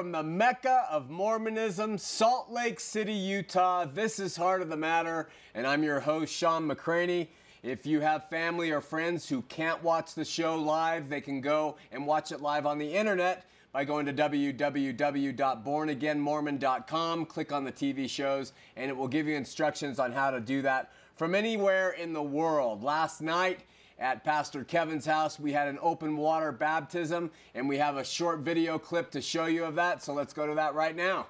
From the Mecca of Mormonism, Salt Lake City, Utah. This is Heart of the Matter, and I'm your host, Shawn McCraney. If you have family or friends who can't watch the show live, they can go and watch it live on the internet by going to www.bornagainmormon.com, click on the TV shows, and it will give you instructions on how to do that from anywhere in the world. Last night, at Pastor Kevin's house. We had an open water baptism, and we have a short video clip to show you of that. So let's go to that right now.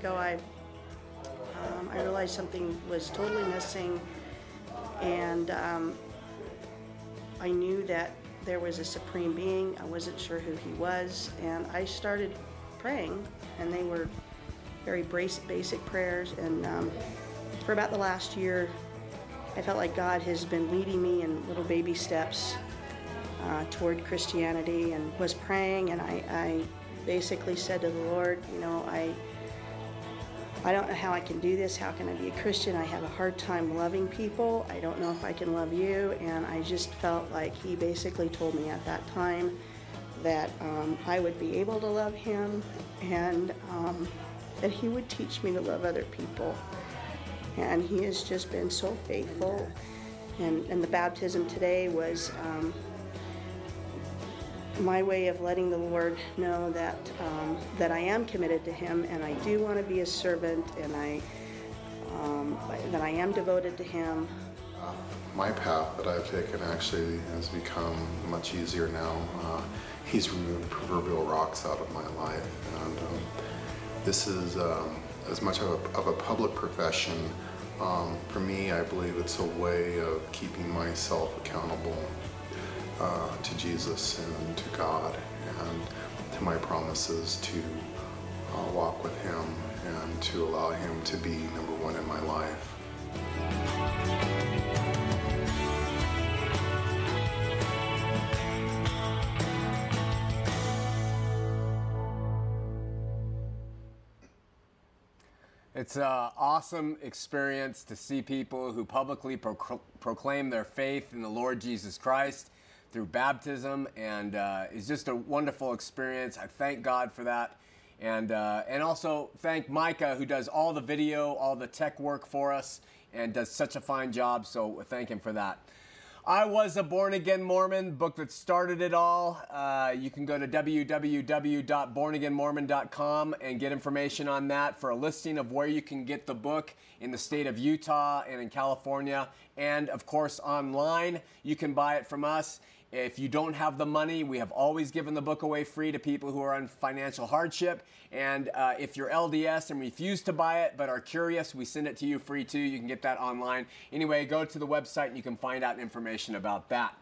Ago, I um, I realized something was totally missing, and um, I knew that there was a supreme being. I wasn't sure who he was, and I started praying, and they were very basic, prayers. And um, for about the last year, I felt like God has been leading me in little baby steps uh, toward Christianity, and was praying, and I, I basically said to the Lord, you know, I. I don't know how I can do this. How can I be a Christian? I have a hard time loving people. I don't know if I can love you. And I just felt like he basically told me at that time that um, I would be able to love him and um, that he would teach me to love other people. And he has just been so faithful. And, and the baptism today was um, my way of letting the Lord know that um, that I am committed to Him and I do want to be a servant and I um, that I am devoted to Him. My path that I've taken actually has become much easier now. Uh, he's removed proverbial rocks out of my life, and um, this is um, as much of a, of a public profession. Um, for me, I believe it's a way of keeping myself accountable uh, to Jesus and to God and to my promises to uh, walk with Him and to allow Him to be number one in my life. It's an awesome experience to see people who publicly procl- proclaim their faith in the Lord Jesus Christ through baptism, and uh, it's just a wonderful experience. I thank God for that, and uh, and also thank Micah who does all the video, all the tech work for us, and does such a fine job. So thank him for that. I was a born again Mormon, book that started it all. Uh, you can go to www.bornagainmormon.com and get information on that for a listing of where you can get the book in the state of Utah and in California. And of course, online, you can buy it from us. If you don't have the money, we have always given the book away free to people who are in financial hardship. And uh, if you're LDS and refuse to buy it but are curious, we send it to you free too. You can get that online. Anyway, go to the website and you can find out information about that.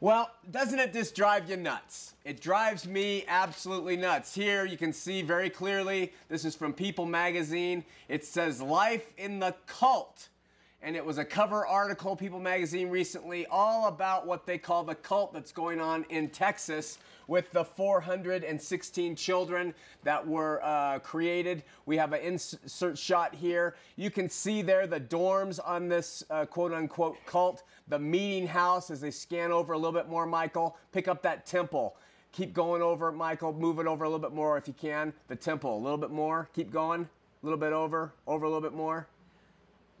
Well, doesn't it just drive you nuts? It drives me absolutely nuts. Here you can see very clearly, this is from People magazine. It says, Life in the Cult and it was a cover article, People Magazine recently, all about what they call the cult that's going on in Texas with the 416 children that were uh, created. We have an insert shot here. You can see there the dorms on this uh, quote unquote cult, the meeting house as they scan over a little bit more, Michael. Pick up that temple. Keep going over, Michael. Move it over a little bit more if you can. The temple, a little bit more. Keep going. A little bit over, over a little bit more.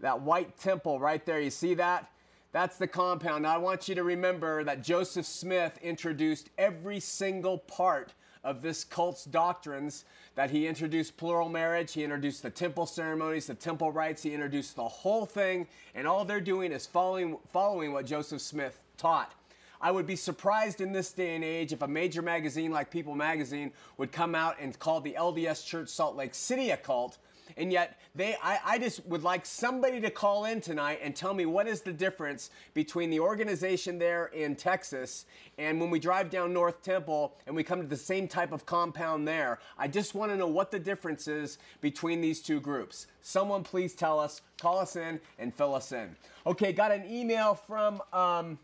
That white temple right there, you see that? That's the compound. Now, I want you to remember that Joseph Smith introduced every single part of this cult's doctrines that he introduced plural marriage, he introduced the temple ceremonies, the temple rites, he introduced the whole thing, and all they're doing is following, following what Joseph Smith taught. I would be surprised in this day and age if a major magazine like People Magazine would come out and call the LDS Church Salt Lake City a cult and yet they I, I just would like somebody to call in tonight and tell me what is the difference between the organization there in Texas and when we drive down North Temple and we come to the same type of compound there. I just want to know what the difference is between these two groups. Someone please tell us, call us in and fill us in. Okay, got an email from um,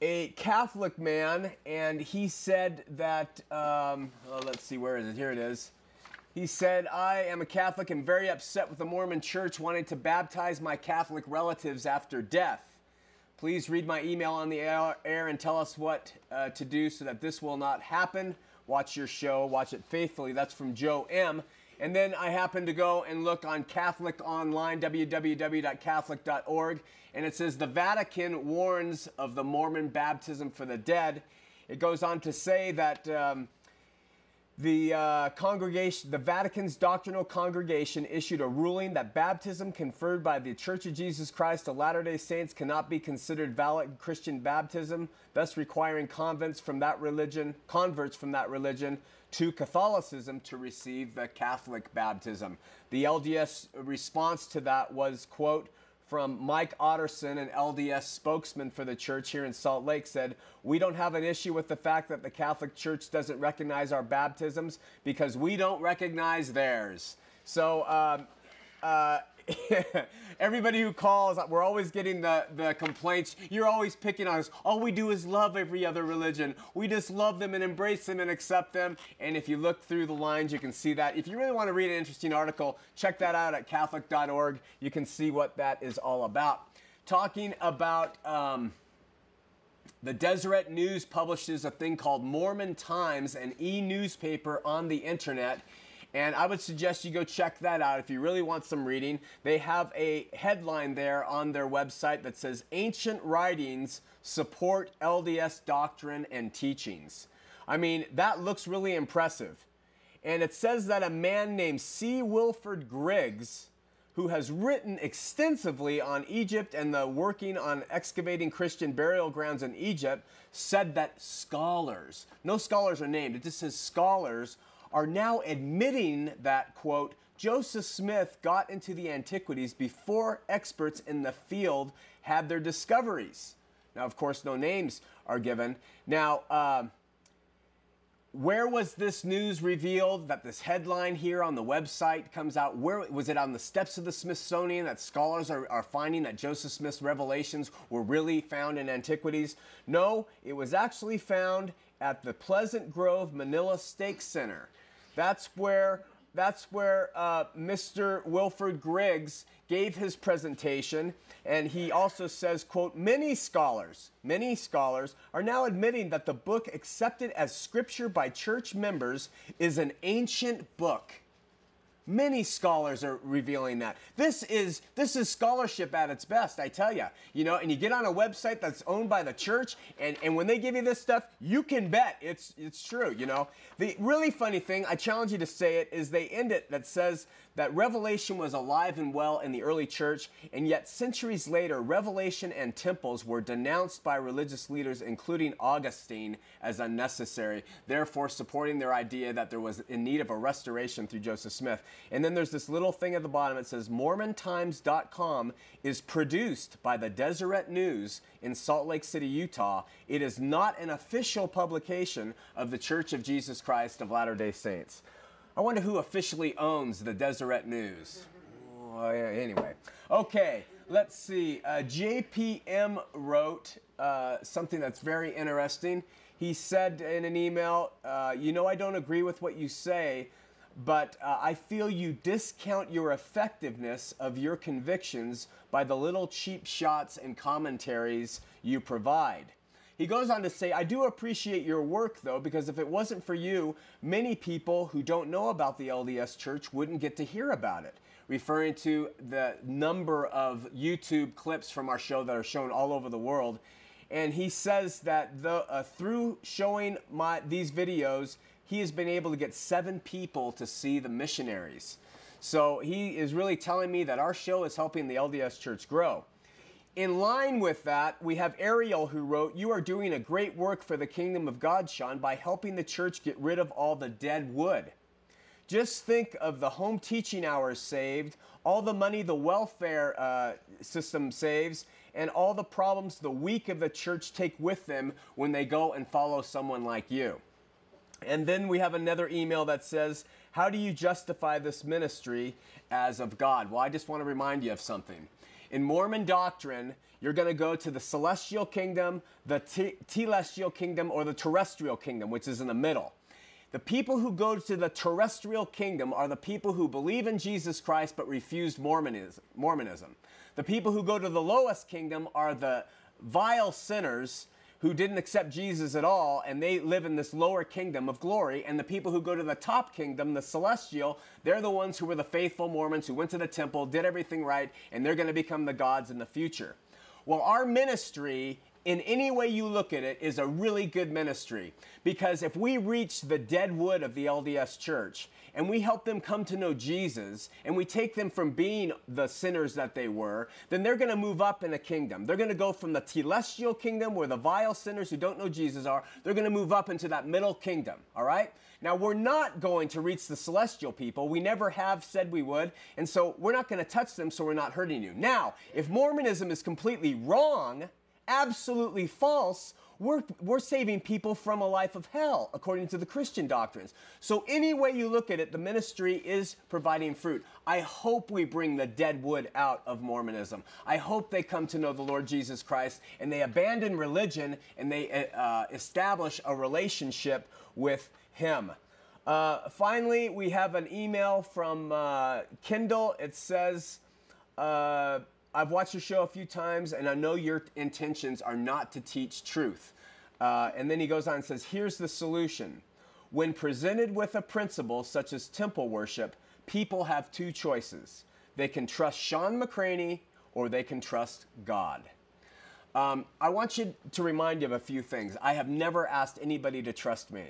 a Catholic man, and he said that, um, oh, let's see, where is it? Here it is. He said, I am a Catholic and very upset with the Mormon church wanting to baptize my Catholic relatives after death. Please read my email on the air and tell us what uh, to do so that this will not happen. Watch your show, watch it faithfully. That's from Joe M. And then I happened to go and look on Catholic Online, www.catholic.org, and it says the Vatican warns of the Mormon baptism for the dead. It goes on to say that. Um, the uh, congregation, the Vatican's doctrinal congregation issued a ruling that baptism conferred by the Church of Jesus Christ of Latter-day Saints cannot be considered valid Christian baptism, thus requiring converts from that religion, converts from that religion to Catholicism to receive the Catholic baptism. The LDS response to that was, quote, from Mike Otterson, an LDS spokesman for the church here in Salt Lake, said, We don't have an issue with the fact that the Catholic Church doesn't recognize our baptisms because we don't recognize theirs. So, um, uh, everybody who calls, we're always getting the, the complaints. You're always picking on us. All we do is love every other religion. We just love them and embrace them and accept them. And if you look through the lines, you can see that. If you really want to read an interesting article, check that out at Catholic.org. You can see what that is all about. Talking about. Um, the Deseret News publishes a thing called Mormon Times, an e newspaper on the internet. And I would suggest you go check that out if you really want some reading. They have a headline there on their website that says Ancient Writings Support LDS Doctrine and Teachings. I mean, that looks really impressive. And it says that a man named C. Wilfred Griggs, who has written extensively on Egypt and the working on excavating Christian burial grounds in Egypt, said that scholars, no scholars are named, it just says scholars are now admitting that, quote, Joseph Smith got into the antiquities before experts in the field had their discoveries. Now, of course, no names are given. Now, uh, where was this news revealed that this headline here on the website comes out? Where was it on the steps of the Smithsonian that scholars are, are finding that Joseph Smith's revelations were really found in antiquities? No, it was actually found at the Pleasant Grove Manila Stake Center. That's where that's where uh, Mr. Wilfred Griggs gave his presentation, and he also says, quote, many scholars, many scholars are now admitting that the book accepted as scripture by church members is an ancient book. Many scholars are revealing that. This is this is scholarship at its best, I tell you. You know, and you get on a website that's owned by the church, and, and when they give you this stuff, you can bet it's it's true, you know. The really funny thing, I challenge you to say it, is they end it that says that revelation was alive and well in the early church, and yet centuries later, revelation and temples were denounced by religious leaders, including Augustine, as unnecessary, therefore supporting their idea that there was in need of a restoration through Joseph Smith. And then there's this little thing at the bottom. It says MormonTimes.com is produced by the Deseret News in Salt Lake City, Utah. It is not an official publication of the Church of Jesus Christ of Latter day Saints. I wonder who officially owns the Deseret News. Well, yeah, anyway, okay, let's see. Uh, JPM wrote uh, something that's very interesting. He said in an email, uh, You know, I don't agree with what you say, but uh, I feel you discount your effectiveness of your convictions by the little cheap shots and commentaries you provide. He goes on to say, I do appreciate your work though, because if it wasn't for you, many people who don't know about the LDS Church wouldn't get to hear about it. Referring to the number of YouTube clips from our show that are shown all over the world. And he says that the, uh, through showing my, these videos, he has been able to get seven people to see the missionaries. So he is really telling me that our show is helping the LDS Church grow. In line with that, we have Ariel who wrote, You are doing a great work for the kingdom of God, Shawn, by helping the church get rid of all the dead wood. Just think of the home teaching hours saved, all the money the welfare uh, system saves, and all the problems the weak of the church take with them when they go and follow someone like you. And then we have another email that says, How do you justify this ministry as of God? Well, I just want to remind you of something. In Mormon doctrine, you're going to go to the celestial kingdom, the telestial kingdom, or the terrestrial kingdom, which is in the middle. The people who go to the terrestrial kingdom are the people who believe in Jesus Christ but refused. Mormonism. The people who go to the lowest kingdom are the vile sinners who didn't accept Jesus at all, and they live in this lower kingdom of glory. And the people who go to the top kingdom, the celestial, they're the ones who were the faithful Mormons who went to the temple, did everything right, and they're going to become the gods in the future. Well, our ministry in any way you look at it, is a really good ministry. Because if we reach the dead wood of the LDS church and we help them come to know Jesus and we take them from being the sinners that they were, then they're going to move up in a kingdom. They're going to go from the celestial kingdom where the vile sinners who don't know Jesus are, they're going to move up into that middle kingdom, all right? Now, we're not going to reach the celestial people. We never have said we would. And so we're not going to touch them so we're not hurting you. Now, if Mormonism is completely wrong, absolutely false, we're, we're saving people from a life of hell, according to the Christian doctrines. So, any way you look at it, the ministry is providing fruit. I hope we bring the dead wood out of Mormonism. I hope they come to know the Lord Jesus Christ and they abandon religion and they uh, establish a relationship with Him. Uh, finally, we have an email from uh, Kendall. It says, uh, I've watched your show a few times, and I know your intentions are not to teach truth. Uh, and then he goes on and says, Here's the solution. When presented with a principle such as temple worship, people have two choices. They can trust Shawn McCraney or they can trust God. Um, I want you to remind you of a few things. I have never asked anybody to trust me.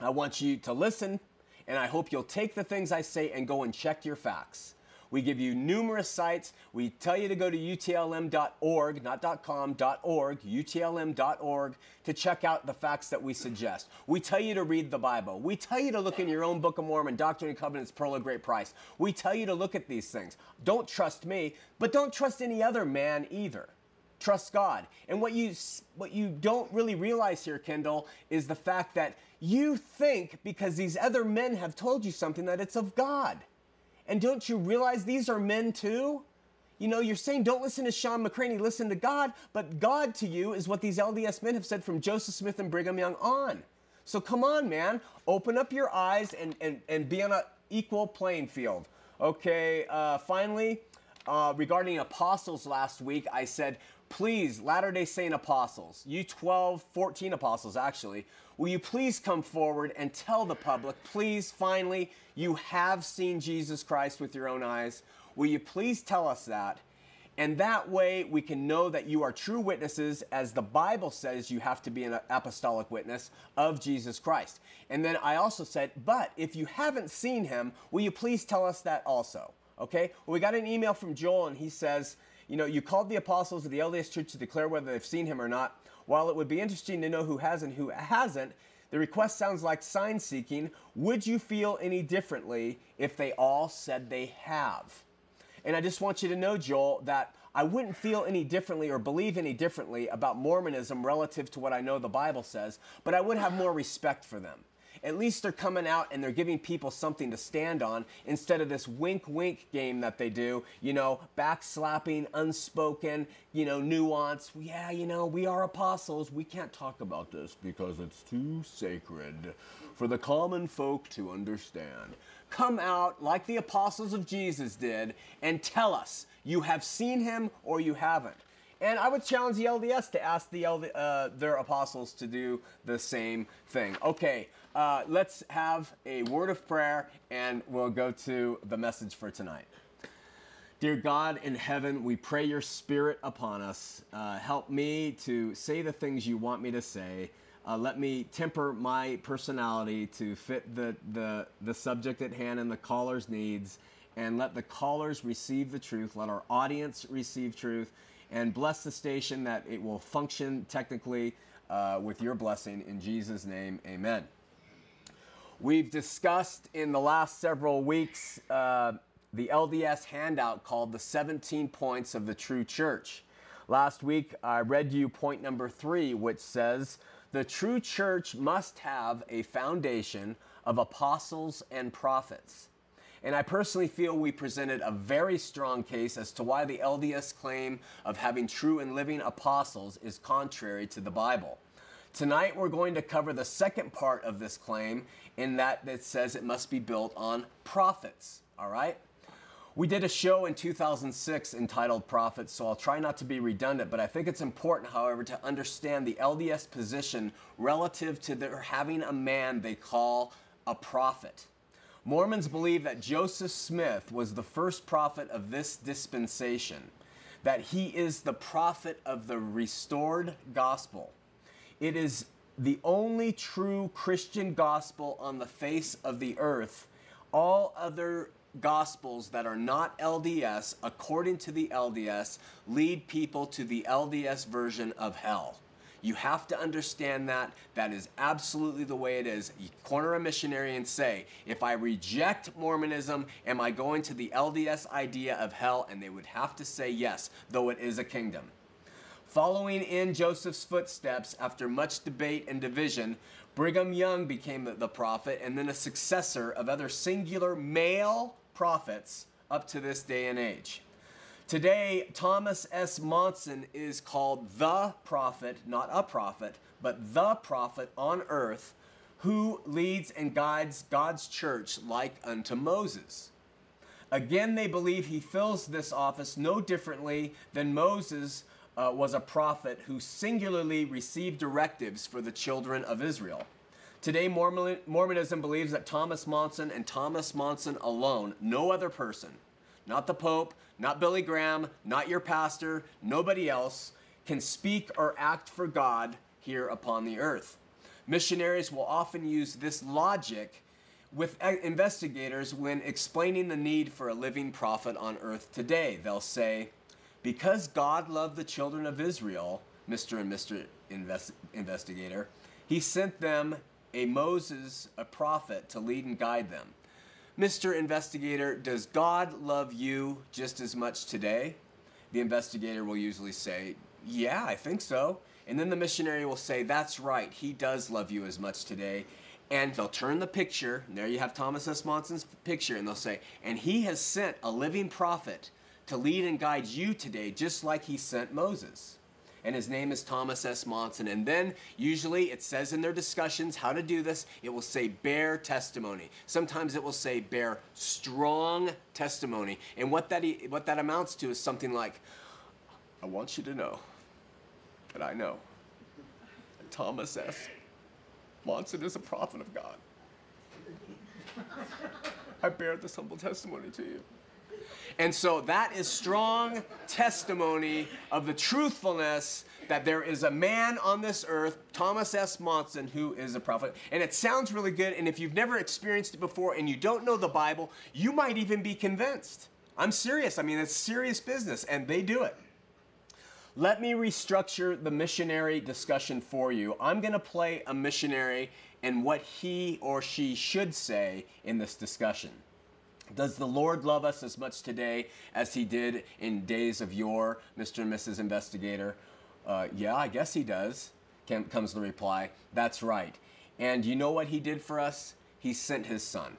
I want you to listen, and I hope you'll take the things I say and go and check your facts. We give you numerous sites. We tell you to go to utlm.org, not .com, .org, utlm.org to check out the facts that we suggest. We tell you to read the Bible. We tell you to look in your own Book of Mormon, Doctrine and Covenants, Pearl of Great Price. We tell you to look at these things. Don't trust me, but don't trust any other man either trust God. And what you what you don't really realize here, Kendall, is the fact that you think because these other men have told you something that it's of God. And don't you realize these are men too? You know, you're saying don't listen to Shawn McCraney, listen to God, but God to you is what these LDS men have said from Joseph Smith and Brigham Young on. So come on, man, open up your eyes and, and, and be on an equal playing field. Okay, uh, finally, uh, regarding apostles last week, I said please, Latter day Saint apostles, you 12, 14 apostles actually, will you please come forward and tell the public, please, finally, you have seen Jesus Christ with your own eyes? Will you please tell us that? And that way we can know that you are true witnesses, as the Bible says you have to be an apostolic witness of Jesus Christ. And then I also said, but if you haven't seen him, will you please tell us that also? Okay? Well, we got an email from Joel, and he says, you know, you called the apostles of the LDS Church to declare whether they've seen him or not. While it would be interesting to know who has and who hasn't, the request sounds like sign seeking. Would you feel any differently if they all said they have? And I just want you to know, Joel, that I wouldn't feel any differently or believe any differently about Mormonism relative to what I know the Bible says, but I would have more respect for them. At least they're coming out and they're giving people something to stand on instead of this wink wink game that they do, you know, backslapping, unspoken, you know, nuance. Yeah, you know, we are apostles. We can't talk about this because it's too sacred for the common folk to understand come out like the apostles of Jesus did and tell us you have seen him or you haven't. And I would challenge the LDS to ask the LD, uh, their apostles to do the same thing. Okay, uh, let's have a word of prayer and we'll go to the message for tonight. Dear God in heaven, we pray your spirit upon us. Uh, help me to say the things you want me to say. Uh, let me temper my personality to fit the, the, the subject at hand and the caller's needs, and let the callers receive the truth. Let our audience receive truth, and bless the station that it will function technically uh, with your blessing. In Jesus' name, amen. We've discussed in the last several weeks uh, the LDS handout called the 17 Points of the True Church. Last week, I read you point number three, which says, the true church must have a foundation of apostles and prophets. And I personally feel we presented a very strong case as to why the LDS claim of having true and living apostles is contrary to the Bible. Tonight we're going to cover the second part of this claim in that it says it must be built on prophets. All right? We did a show in 2006 entitled Prophets, so I'll try not to be redundant, but I think it's important, however, to understand the LDS position relative to their having a man they call a prophet. Mormons believe that Joseph Smith was the first prophet of this dispensation, that he is the prophet of the restored gospel. It is the only true Christian gospel on the face of the earth. All other gospels that are not LDS, according to the LDS, lead people to the LDS version of hell. You have to understand that. That is absolutely the way it is. You corner a missionary and say, if I reject Mormonism, am I going to the LDS idea of hell? And they would have to say yes, though it is a kingdom. Following in Joseph's footsteps after much debate and division, Brigham Young became the prophet and then a successor of other singular male prophets up to this day and age. Today, Thomas S. Monson is called the prophet, not a prophet, but the prophet on earth who leads and guides God's church like unto Moses. Again, they believe he fills this office no differently than Moses uh, was a prophet who singularly received directives for the children of Israel. Today, Mormonism believes that Thomas Monson and Thomas Monson alone, no other person, not the Pope, not Billy Graham, not your pastor, nobody else, can speak or act for God here upon the earth. Missionaries will often use this logic with investigators when explaining the need for a living prophet on earth today. They'll say, Because God loved the children of Israel, Mr. and Mr. Invest- investigator, he sent them a Moses, a prophet, to lead and guide them. Mr. Investigator, does God love you just as much today? The investigator will usually say, Yeah, I think so. And then the missionary will say, That's right, he does love you as much today. And they'll turn the picture, and there you have Thomas S. Monson's picture, and they'll say, And he has sent a living prophet to lead and guide you today, just like he sent Moses and his name is Thomas S. Monson. And then usually it says in their discussions how to do this, it will say bear testimony. Sometimes it will say bear strong testimony. And what that, what that amounts to is something like, I want you to know that I know that Thomas S. Monson is a prophet of God. I bear this humble testimony to you. And so that is strong testimony of the truthfulness that there is a man on this earth, Thomas S. Monson, who is a prophet. And it sounds really good. And if you've never experienced it before and you don't know the Bible, you might even be convinced. I'm serious. I mean, it's serious business, and they do it. Let me restructure the missionary discussion for you. I'm going to play a missionary and what he or she should say in this discussion. Does the Lord love us as much today as he did in days of yore, Mr. and Mrs. Investigator? Uh, yeah, I guess he does, comes the reply. That's right. And you know what he did for us? He sent his son.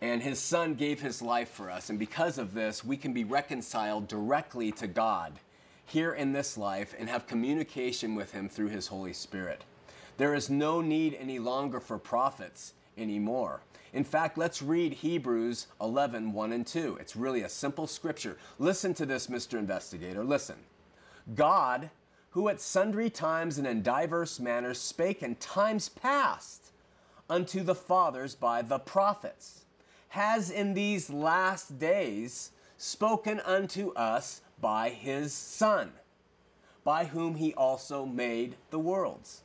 And his son gave his life for us. And because of this, we can be reconciled directly to God here in this life and have communication with him through his Holy Spirit. There is no need any longer for prophets anymore. In fact, let's read Hebrews 11, 1 and 2. It's really a simple scripture. Listen to this, Mr. Investigator. Listen. God, who at sundry times and in diverse manners spake in times past unto the fathers by the prophets, has in these last days spoken unto us by his Son, by whom he also made the worlds.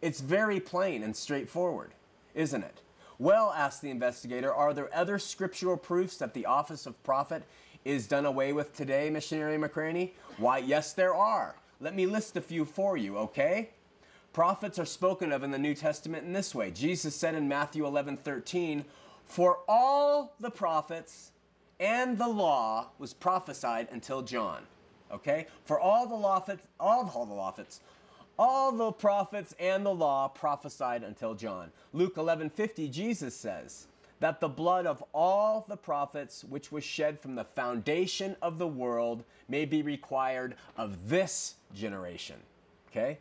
It's very plain and straightforward, isn't it? Well, asked the investigator, are there other scriptural proofs that the office of prophet is done away with today, Missionary McCraney? Why, yes, there are. Let me list a few for you, okay? Prophets are spoken of in the New Testament in this way. Jesus said in Matthew 11 13, For all the prophets and the law was prophesied until John. Okay? For all the prophets, all, all the prophets, all the prophets and the law prophesied until John. Luke 11:50 Jesus says that the blood of all the prophets which was shed from the foundation of the world may be required of this generation. Okay?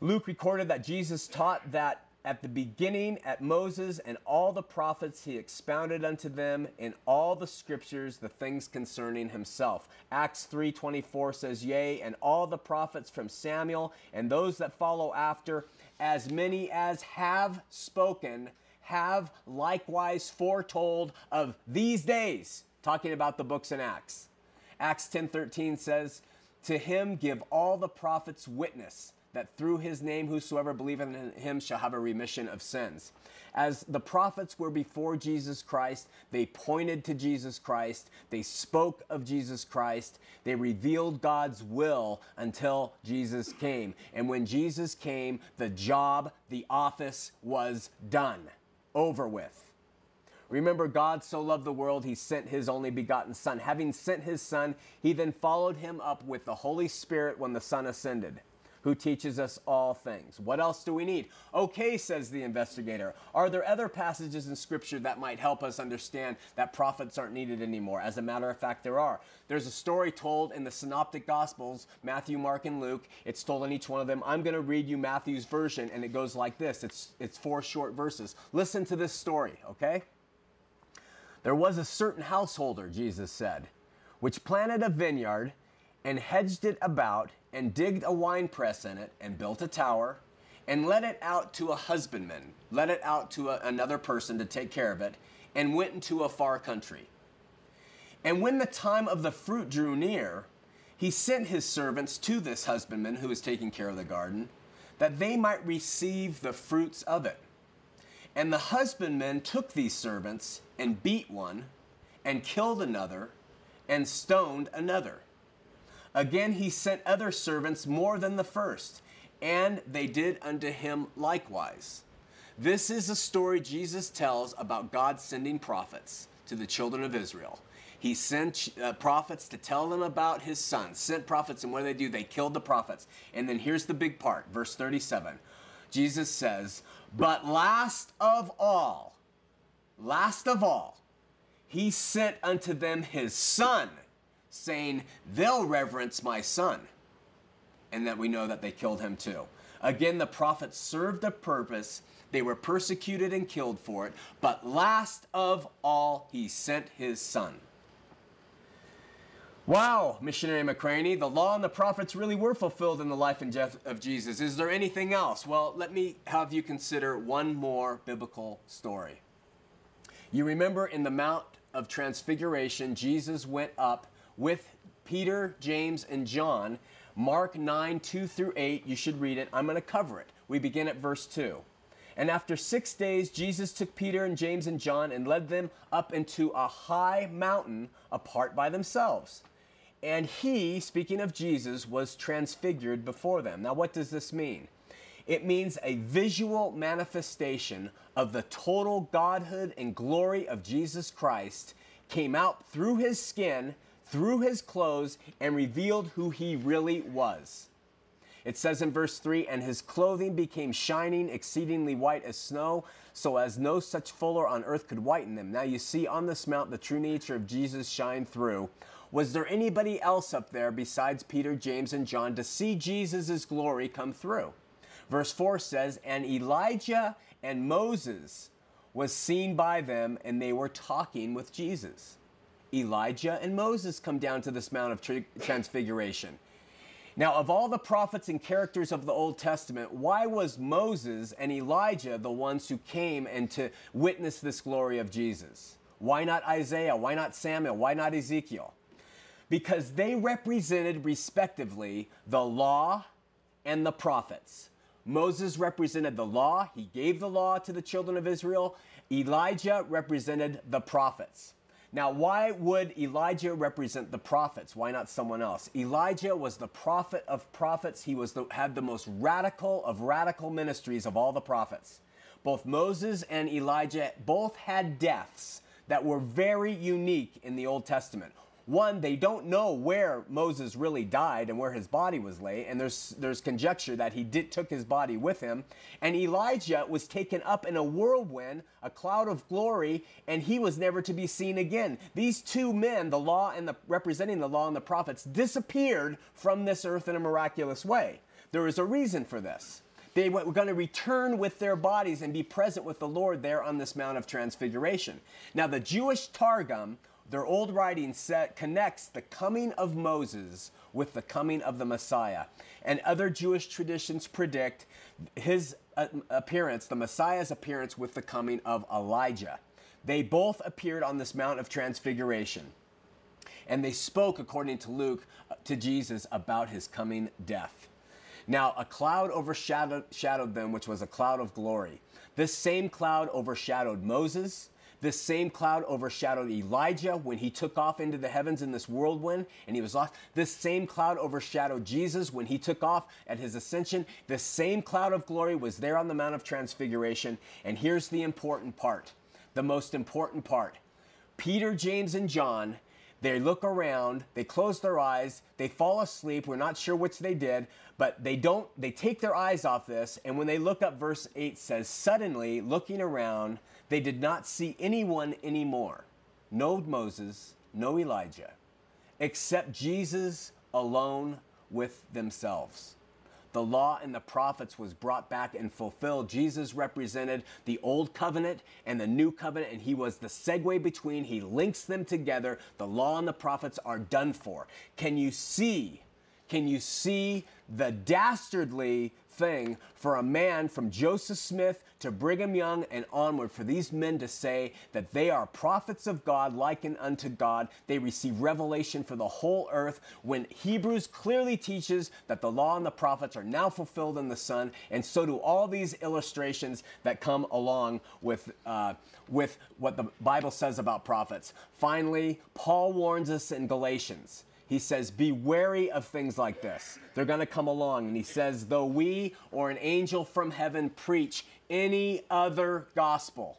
Luke recorded that Jesus taught that at the beginning at Moses and all the prophets he expounded unto them in all the scriptures the things concerning himself. Acts 3:24 says, "Yea, and all the prophets from Samuel and those that follow after, as many as have spoken, have likewise foretold of these days." Talking about the books in Acts. Acts 10:13 says, "To him give all the prophets witness." That through his name whosoever believeth in him shall have a remission of sins. As the prophets were before Jesus Christ, they pointed to Jesus Christ, they spoke of Jesus Christ, they revealed God's will until Jesus came. And when Jesus came, the job, the office was done, over with. Remember, God so loved the world, he sent his only begotten Son. Having sent his Son, he then followed him up with the Holy Spirit when the Son ascended who teaches us all things. What else do we need? Okay, says the investigator. Are there other passages in Scripture that might help us understand that prophets aren't needed anymore? As a matter of fact, there are. There's a story told in the Synoptic Gospels Matthew, Mark, and Luke. It's told in each one of them. I'm going to read you Matthew's version, and it goes like this it's, it's four short verses. Listen to this story, okay? There was a certain householder, Jesus said, which planted a vineyard and hedged it about and digged a winepress in it and built a tower and let it out to a husbandman, let it out to a, another person to take care of it, and went into a far country. And when the time of the fruit drew near, he sent his servants to this husbandman who was taking care of the garden, that they might receive the fruits of it. And the husbandman took these servants and beat one, and killed another, and stoned another. Again, he sent other servants more than the first, and they did unto him likewise. This is a story Jesus tells about God sending prophets to the children of Israel. He sent uh, prophets to tell them about his son. Sent prophets, and what do they do? They killed the prophets. And then here's the big part, verse 37. Jesus says, But last of all, last of all, he sent unto them his son saying, They'll reverence my son. And that we know that they killed him too. Again, the prophets served a purpose. They were persecuted and killed for it. But last of all, he sent his son. Wow, missionary McCraney, the law and the prophets really were fulfilled in the life and death of Jesus. Is there anything else? Well, let me have you consider one more biblical story. You remember in the Mount of Transfiguration, Jesus went up with Peter, James, and John. Mark 9, 2 through 8, you should read it. I'm going to cover it. We begin at verse 2. And after six days, Jesus took Peter and James and John and led them up into a high mountain apart by themselves. And he, speaking of Jesus, was transfigured before them. Now, what does this mean? It means a visual manifestation of the total godhood and glory of Jesus Christ came out through his skin, through his clothes, and revealed who he really was. It says in verse 3 And his clothing became shining, exceedingly white as snow, so as no such fuller on earth could whiten them. Now you see on this mount the true nature of Jesus shine through. Was there anybody else up there besides Peter, James, and John to see Jesus' glory come through? Verse 4 says, And Elijah and Moses was seen by them, and they were talking with Jesus. Elijah and Moses come down to this Mount of Transfiguration. Now, of all the prophets and characters of the Old Testament, why was Moses and Elijah the ones who came and to witness this glory of Jesus? Why not Isaiah? Why not Samuel? Why not Ezekiel? Because they represented, respectively, the law and the prophets. Moses represented the law, he gave the law to the children of Israel. Elijah represented the prophets. Now, why would Elijah represent the prophets? Why not someone else? Elijah was the prophet of prophets. He was the, had the most radical of radical ministries of all the prophets. Both Moses and Elijah both had deaths that were very unique in the Old Testament. One, they don't know where Moses really died and where his body was laid, and there's there's conjecture that he did took his body with him. And Elijah was taken up in a whirlwind, a cloud of glory, and he was never to be seen again. These two men, the law and the representing the law and the prophets, disappeared from this earth in a miraculous way. There is a reason for this. They were going to return with their bodies and be present with the Lord there on this Mount of Transfiguration. Now, the Jewish Targum their old writing set connects the coming of Moses with the coming of the Messiah. And other Jewish traditions predict his uh, appearance, the Messiah's appearance, with the coming of Elijah. They both appeared on this Mount of Transfiguration. And they spoke, according to Luke, uh, to Jesus about his coming death. Now, a cloud overshadowed them, which was a cloud of glory. This same cloud overshadowed Moses, this same cloud overshadowed Elijah when he took off into the heavens in this whirlwind and he was lost. This same cloud overshadowed Jesus when he took off at his ascension. The same cloud of glory was there on the Mount of Transfiguration. And here's the important part the most important part. Peter, James, and John they look around, they close their eyes, they fall asleep. We're not sure which they did, but they don't, they take their eyes off this. And when they look up, verse 8 says, Suddenly, looking around, they did not see anyone anymore. No Moses, no Elijah, except Jesus alone with themselves the law and the prophets was brought back and fulfilled. Jesus represented the old covenant and the new covenant, and he was the segue between. He links them together. The law and the prophets are done for. Can you see? Can you see the dastardly thing for a man from Joseph Smith to Brigham Young and onward, for these men to say that they are prophets of God, likened unto God. They receive revelation for the whole earth when Hebrews clearly teaches that the law and the prophets are now fulfilled in the Son, and so do all these illustrations that come along with, uh, with what the Bible says about prophets. Finally, Paul warns us in Galatians he says, Be wary of things like this. They're going to come along. And he says, Though we or an angel from heaven preach any other gospel,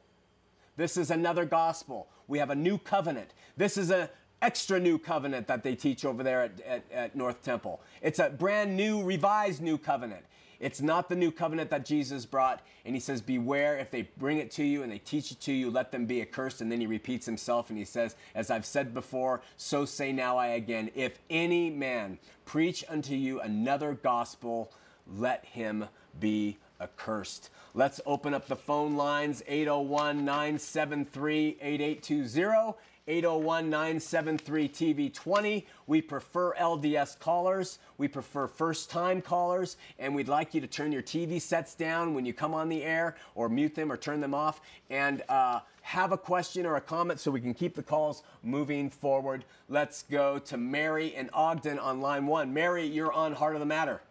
this is another gospel. We have a new covenant. This is an extra new covenant that they teach over there at, at, at North Temple. It's a brand new, revised new covenant. It's not the new covenant that Jesus brought. And he says, Beware if they bring it to you and they teach it to you, let them be accursed. And then he repeats himself and he says, As I've said before, so say now I again, if any man preach unto you another gospel, let him be accursed. Let's open up the phone lines 801 973 8820. 801 973 TV20. We prefer LDS callers. We prefer first time callers. And we'd like you to turn your TV sets down when you come on the air or mute them or turn them off. And uh, have a question or a comment so we can keep the calls moving forward. Let's go to Mary and Ogden on line one. Mary, you're on Heart of the Matter.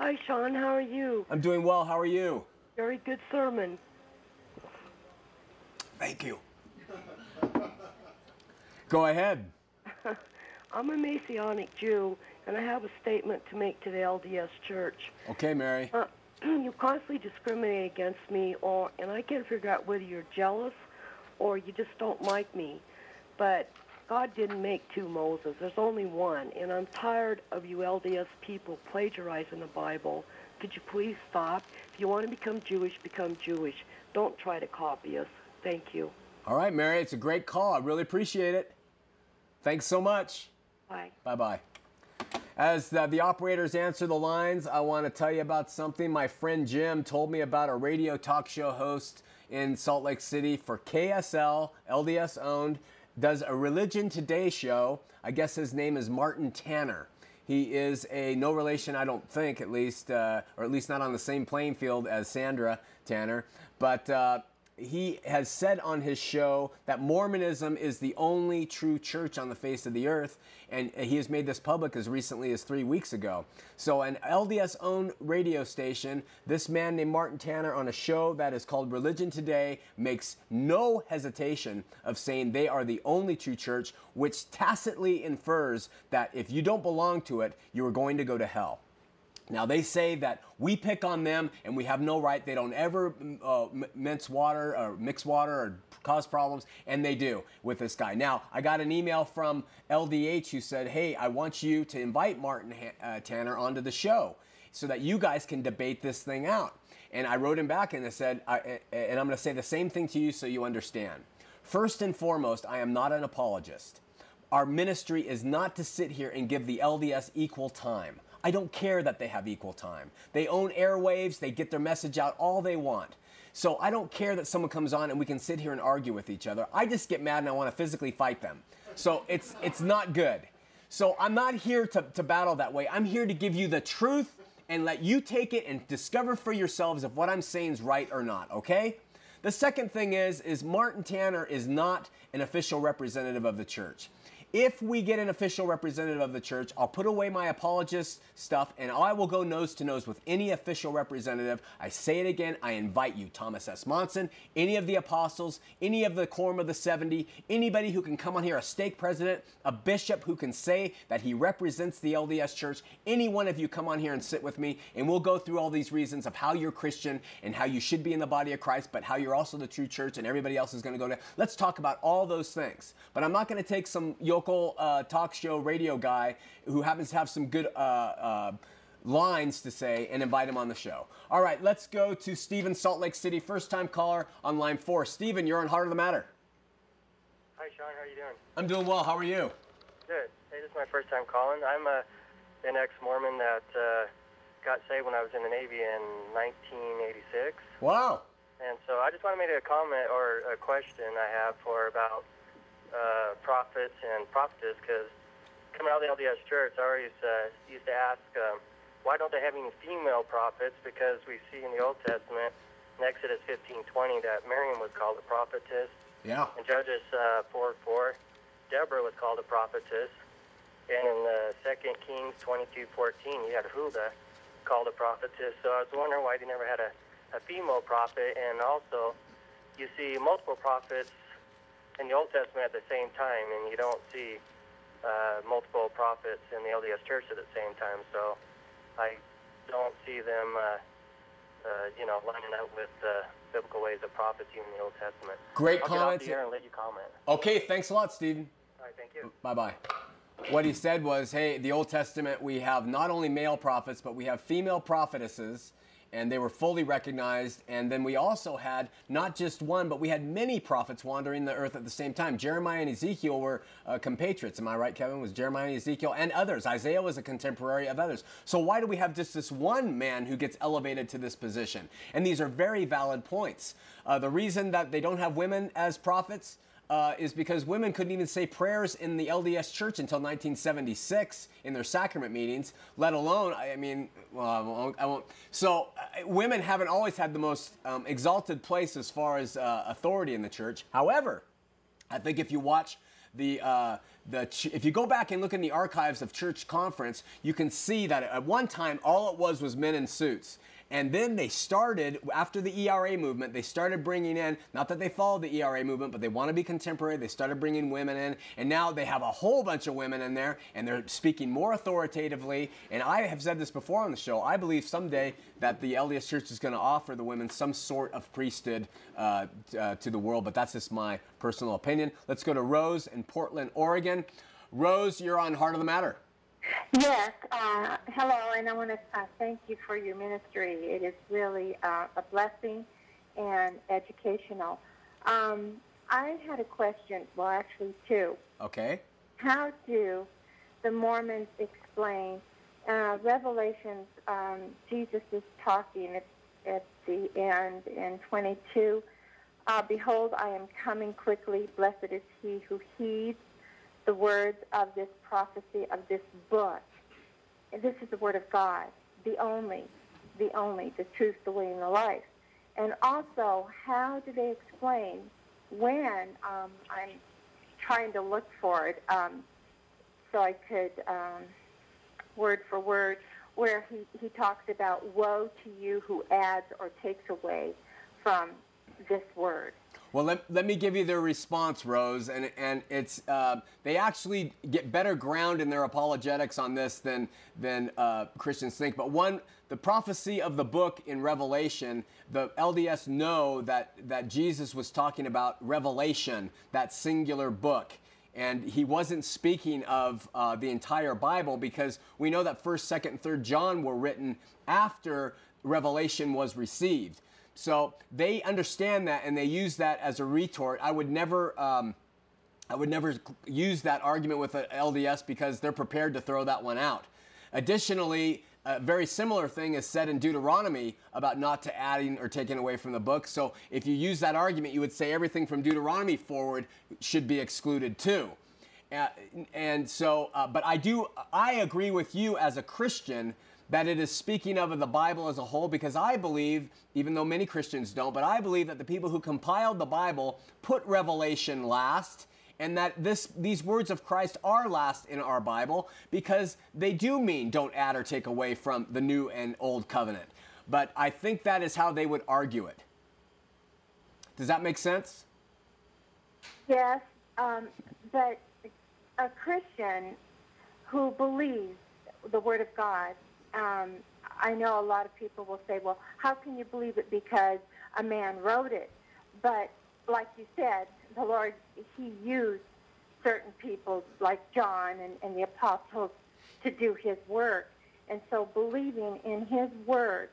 Hi, Shawn. How are you? I'm doing well. How are you? Very good sermon. Thank you. Go ahead. I'm a Messianic Jew, and I have a statement to make to the LDS Church. Okay, Mary. Uh, you constantly discriminate against me, or and I can't figure out whether you're jealous or you just don't like me. But God didn't make two Moses. There's only one, and I'm tired of you LDS people plagiarizing the Bible. Could you please stop? If you want to become Jewish, become Jewish. Don't try to copy us. Thank you. All right, Mary, it's a great call. I really appreciate it. Thanks so much. Bye. Bye bye. As the, the, operators answer the lines, I want to tell you about something my friend Jim told me about a radio talk show host in Salt Lake City for KSL, LDS owned, does a Religion Today show. I guess his name is Martin Tanner. He is a no relation, I don't think, at least, uh, or at least not on the same playing field as Sandra Tanner. But uh, he has said on his show that Mormonism is the only true church on the face of the earth, and he has made this public as recently as three weeks ago. So, an LDS owned radio station, this man named Martin Tanner on a show that is called Religion Today makes no hesitation of saying they are the only true church, which tacitly infers that if you don't belong to it, you are going to go to hell. Now, they say that we pick on them and we have no right. They don't ever uh, mince water or mix water or cause problems, and they do with this guy. Now, I got an email from LDH who said, Hey, I want you to invite Martin uh, Tanner onto the show so that you guys can debate this thing out. And I wrote him back and I said, I, and I'm going to say the same thing to you so you understand. First and foremost, I am not an apologist. Our ministry is not to sit here and give the LDS equal time. I don't care that they have equal time. They own airwaves, they get their message out all they want. So I don't care that someone comes on and we can sit here and argue with each other. I just get mad and I want to physically fight them. So it's it's not good. So I'm not here to, to battle that way. I'm here to give you the truth and let you take it and discover for yourselves if what I'm saying is right or not, okay? The second thing is is Martin Tanner is not an official representative of the church. If we get an official representative of the church, I'll put away my apologist stuff and I will go nose to nose with any official representative. I say it again, I invite you, Thomas S. Monson, any of the apostles, any of the quorum of the 70, anybody who can come on here, a stake president, a bishop who can say that he represents the LDS church, any one of you come on here and sit with me and we'll go through all these reasons of how you're Christian and how you should be in the body of Christ, but how you're also the true church and everybody else is going to go to. Let's talk about all those things. But I'm not going to take some local uh, talk show radio guy who happens to have some good uh, uh, lines to say and invite him on the show. All right, let's go to Stephen, Salt Lake City, first time caller on line four. Stephen, you're on Heart of the Matter. Hi, Shawn. How are you doing? I'm doing well. How are you? Good. Hey, this is my first time calling. I'm a, an ex Mormon that uh, got saved when I was in the Navy in 1986. Wow. And so I just want to make a comment or a question I have for about uh, prophets and prophetess because coming out of the LDS Church, I always uh, used to ask, um, why don't they have any female prophets? Because we see in the Old Testament, in Exodus 15:20, that Miriam was called a prophetess. Yeah. In Judges uh, 4:4, Deborah was called a prophetess. And in uh, 2 Kings 22:14, you had Huldah called a prophetess. So I was wondering why they never had a, a female prophet. And also, you see multiple prophets in the Old Testament at the same time, and you don't see uh, multiple prophets in the LDS Church at the same time. So I don't see them, uh, uh, you know, lining up with the biblical ways of prophecy in the Old Testament. Great I'll comments. Get off the air and let you comment. Okay, thanks a lot, Stephen. All right, thank you. Bye bye. What he said was, hey, the Old Testament, we have not only male prophets, but we have female prophetesses and they were fully recognized. And then we also had not just one, but we had many prophets wandering the earth at the same time. Jeremiah and Ezekiel were uh, compatriots. Am I right, Kevin? Was Jeremiah and Ezekiel and others? Isaiah was a contemporary of others. So why do we have just this one man who gets elevated to this position? And these are very valid points. Uh, the reason that they don't have women as prophets uh, is because women couldn't even say prayers in the LDS church until 1976 in their sacrament meetings, let alone, I mean, well, I won't. I won't. So, uh, women haven't always had the most um, exalted place as far as uh, authority in the church. However, I think if you watch the uh, the if you go back and look in the archives of church conference, you can see that at one time all it was was men in suits. And then they started, after the ERA movement, they started bringing in, not that they followed the ERA movement, but they want to be contemporary. They started bringing women in. And now they have a whole bunch of women in there, and they're speaking more authoritatively. And I have said this before on the show. I believe someday that the LDS Church is going to offer the women some sort of priesthood uh, uh, to the world, but that's just my personal opinion. Let's go to Rose in Portland, Oregon. Rose, you're on Heart of the Matter. Yes. Uh, hello, and I want to uh, thank you for your ministry. It is really uh, a blessing and educational. Um, I had a question, well, actually, two. Okay. How do the Mormons explain uh, Revelations? Um, Jesus is talking at, at the end in 22. Uh, Behold, I am coming quickly. Blessed is he who heeds the words of this prophecy of this book. And this is the word of God, the only, the only, the truth, the way, and the life. And also, how do they explain when um, I'm trying to look for it um, so I could, um, word for word, where he, he talks about woe to you who adds or takes away from this word. Well, let, let me give you their response, Rose, and and it's uh, they actually get better ground in their apologetics on this than than uh, Christians think. But one, the prophecy of the book in Revelation, the LDS know that that Jesus was talking about Revelation, that singular book. And he wasn't speaking of uh, the entire Bible because we know that First, Second, Third John were written after Revelation was received. So they understand that and they use that as a retort. I would never. Um, I would never use that argument with an LDS because they're prepared to throw that one out. Additionally, a very similar thing is said in Deuteronomy about not to adding or taking away from the book. So if you use that argument, you would say everything from Deuteronomy forward should be excluded too. Uh, and so, uh, but I do, I agree with you as a Christian that it is speaking of the Bible as a whole because I believe, even though many Christians don't, but I believe that the people who compiled the Bible put Revelation last and that this these words of Christ are last in our Bible because they do mean don't add or take away from the new and old covenant. But I think that is how they would argue it. Does that make sense? Yes, um, but a Christian who believes the Word of God um, I know a lot of people will say, well, how can you believe it because a man wrote it? But like you said, the Lord, he used certain people like John and, and the apostles to do his work. And so believing in his word,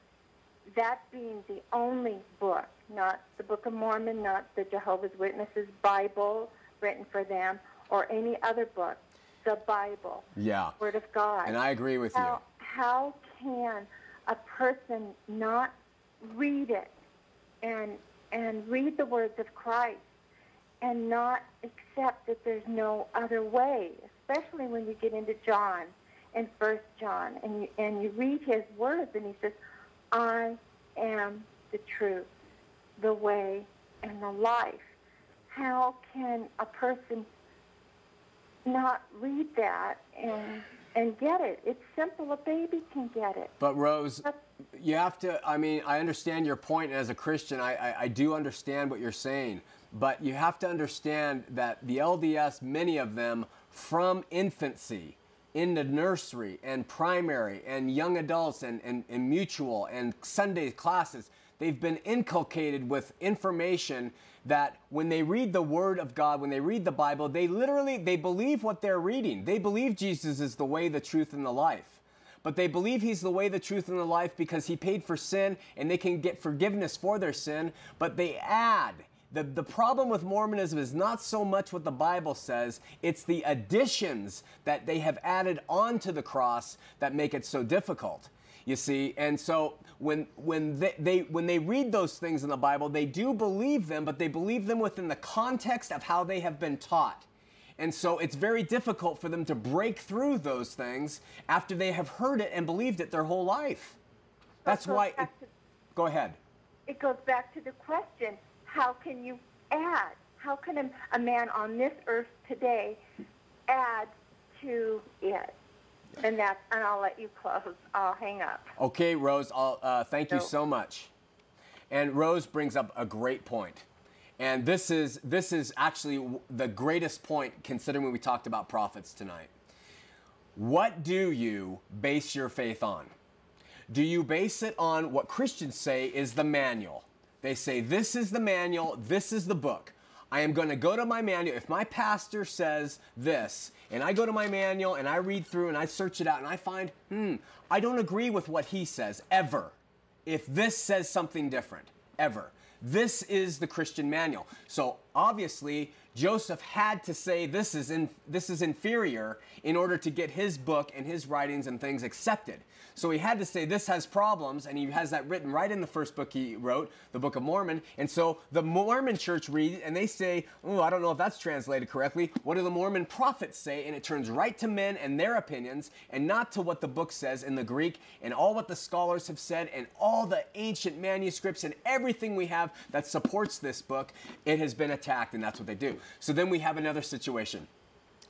that being the only book, not the Book of Mormon, not the Jehovah's Witnesses Bible written for them, or any other book, the Bible, yeah. Word of God. And I agree with you how can a person not read it and and read the words of Christ and not accept that there's no other way, especially when you get into John and First John and you, and you read his words and he says, "I am the truth, the way, and the life." How can a person not read that and and get it. It's simple. A baby can get it. But Rose, you have to. I mean, I understand your point. As a Christian, I, I, I do understand what you're saying. But you have to understand that the LDS, many of them, from infancy, in the nursery and primary and young adults and, and, and mutual and Sunday classes, they've been inculcated with information that when they read the word of God, when they read the Bible, they literally they believe what they're reading. They believe Jesus is the way, the truth and the life. But they believe he's the way, the truth and the life because he paid for sin and they can get forgiveness for their sin, but they add the, the problem with Mormonism is not so much what the Bible says, it's the additions that they have added onto the cross that make it so difficult. You see, and so when when they, they when they read those things in the Bible, they do believe them, but they believe them within the context of how they have been taught. And so it's very difficult for them to break through those things after they have heard it and believed it their whole life. That's why. It, to- go ahead. it goes back to the question how can you add how can a, a man on this earth today add to it and that's and i'll let you close i'll hang up Okay, Rose, I'll, uh, thank you so much. And Rose brings up a great point. And this is, this is actually the greatest point considering when we talked about prophets tonight. What do you base your faith on? Do you base it on what Christians say is the manual? They say, This is the manual, this is the book. I am going to go to my manual. If my pastor says this, and I go to my manual and I read through and I search it out and I find, hmm, I don't agree with what he says ever. If this says something different, ever. This is the Christian manual. So obviously, Joseph had to say this is in, this is inferior in order to get his book and his writings and things accepted. So he had to say this has problems, and he has that written right in the first book he wrote, the Book of Mormon. And so the Mormon church read, and they say, "Oh, I don't know if that's translated correctly. What do the Mormon prophets say?" And it turns right to men and their opinions, and not to what the book says in the Greek, and all what the scholars have said, and all the ancient manuscripts and everything we have that supports this book. It has been attacked, and that's what they do. So then we have another situation.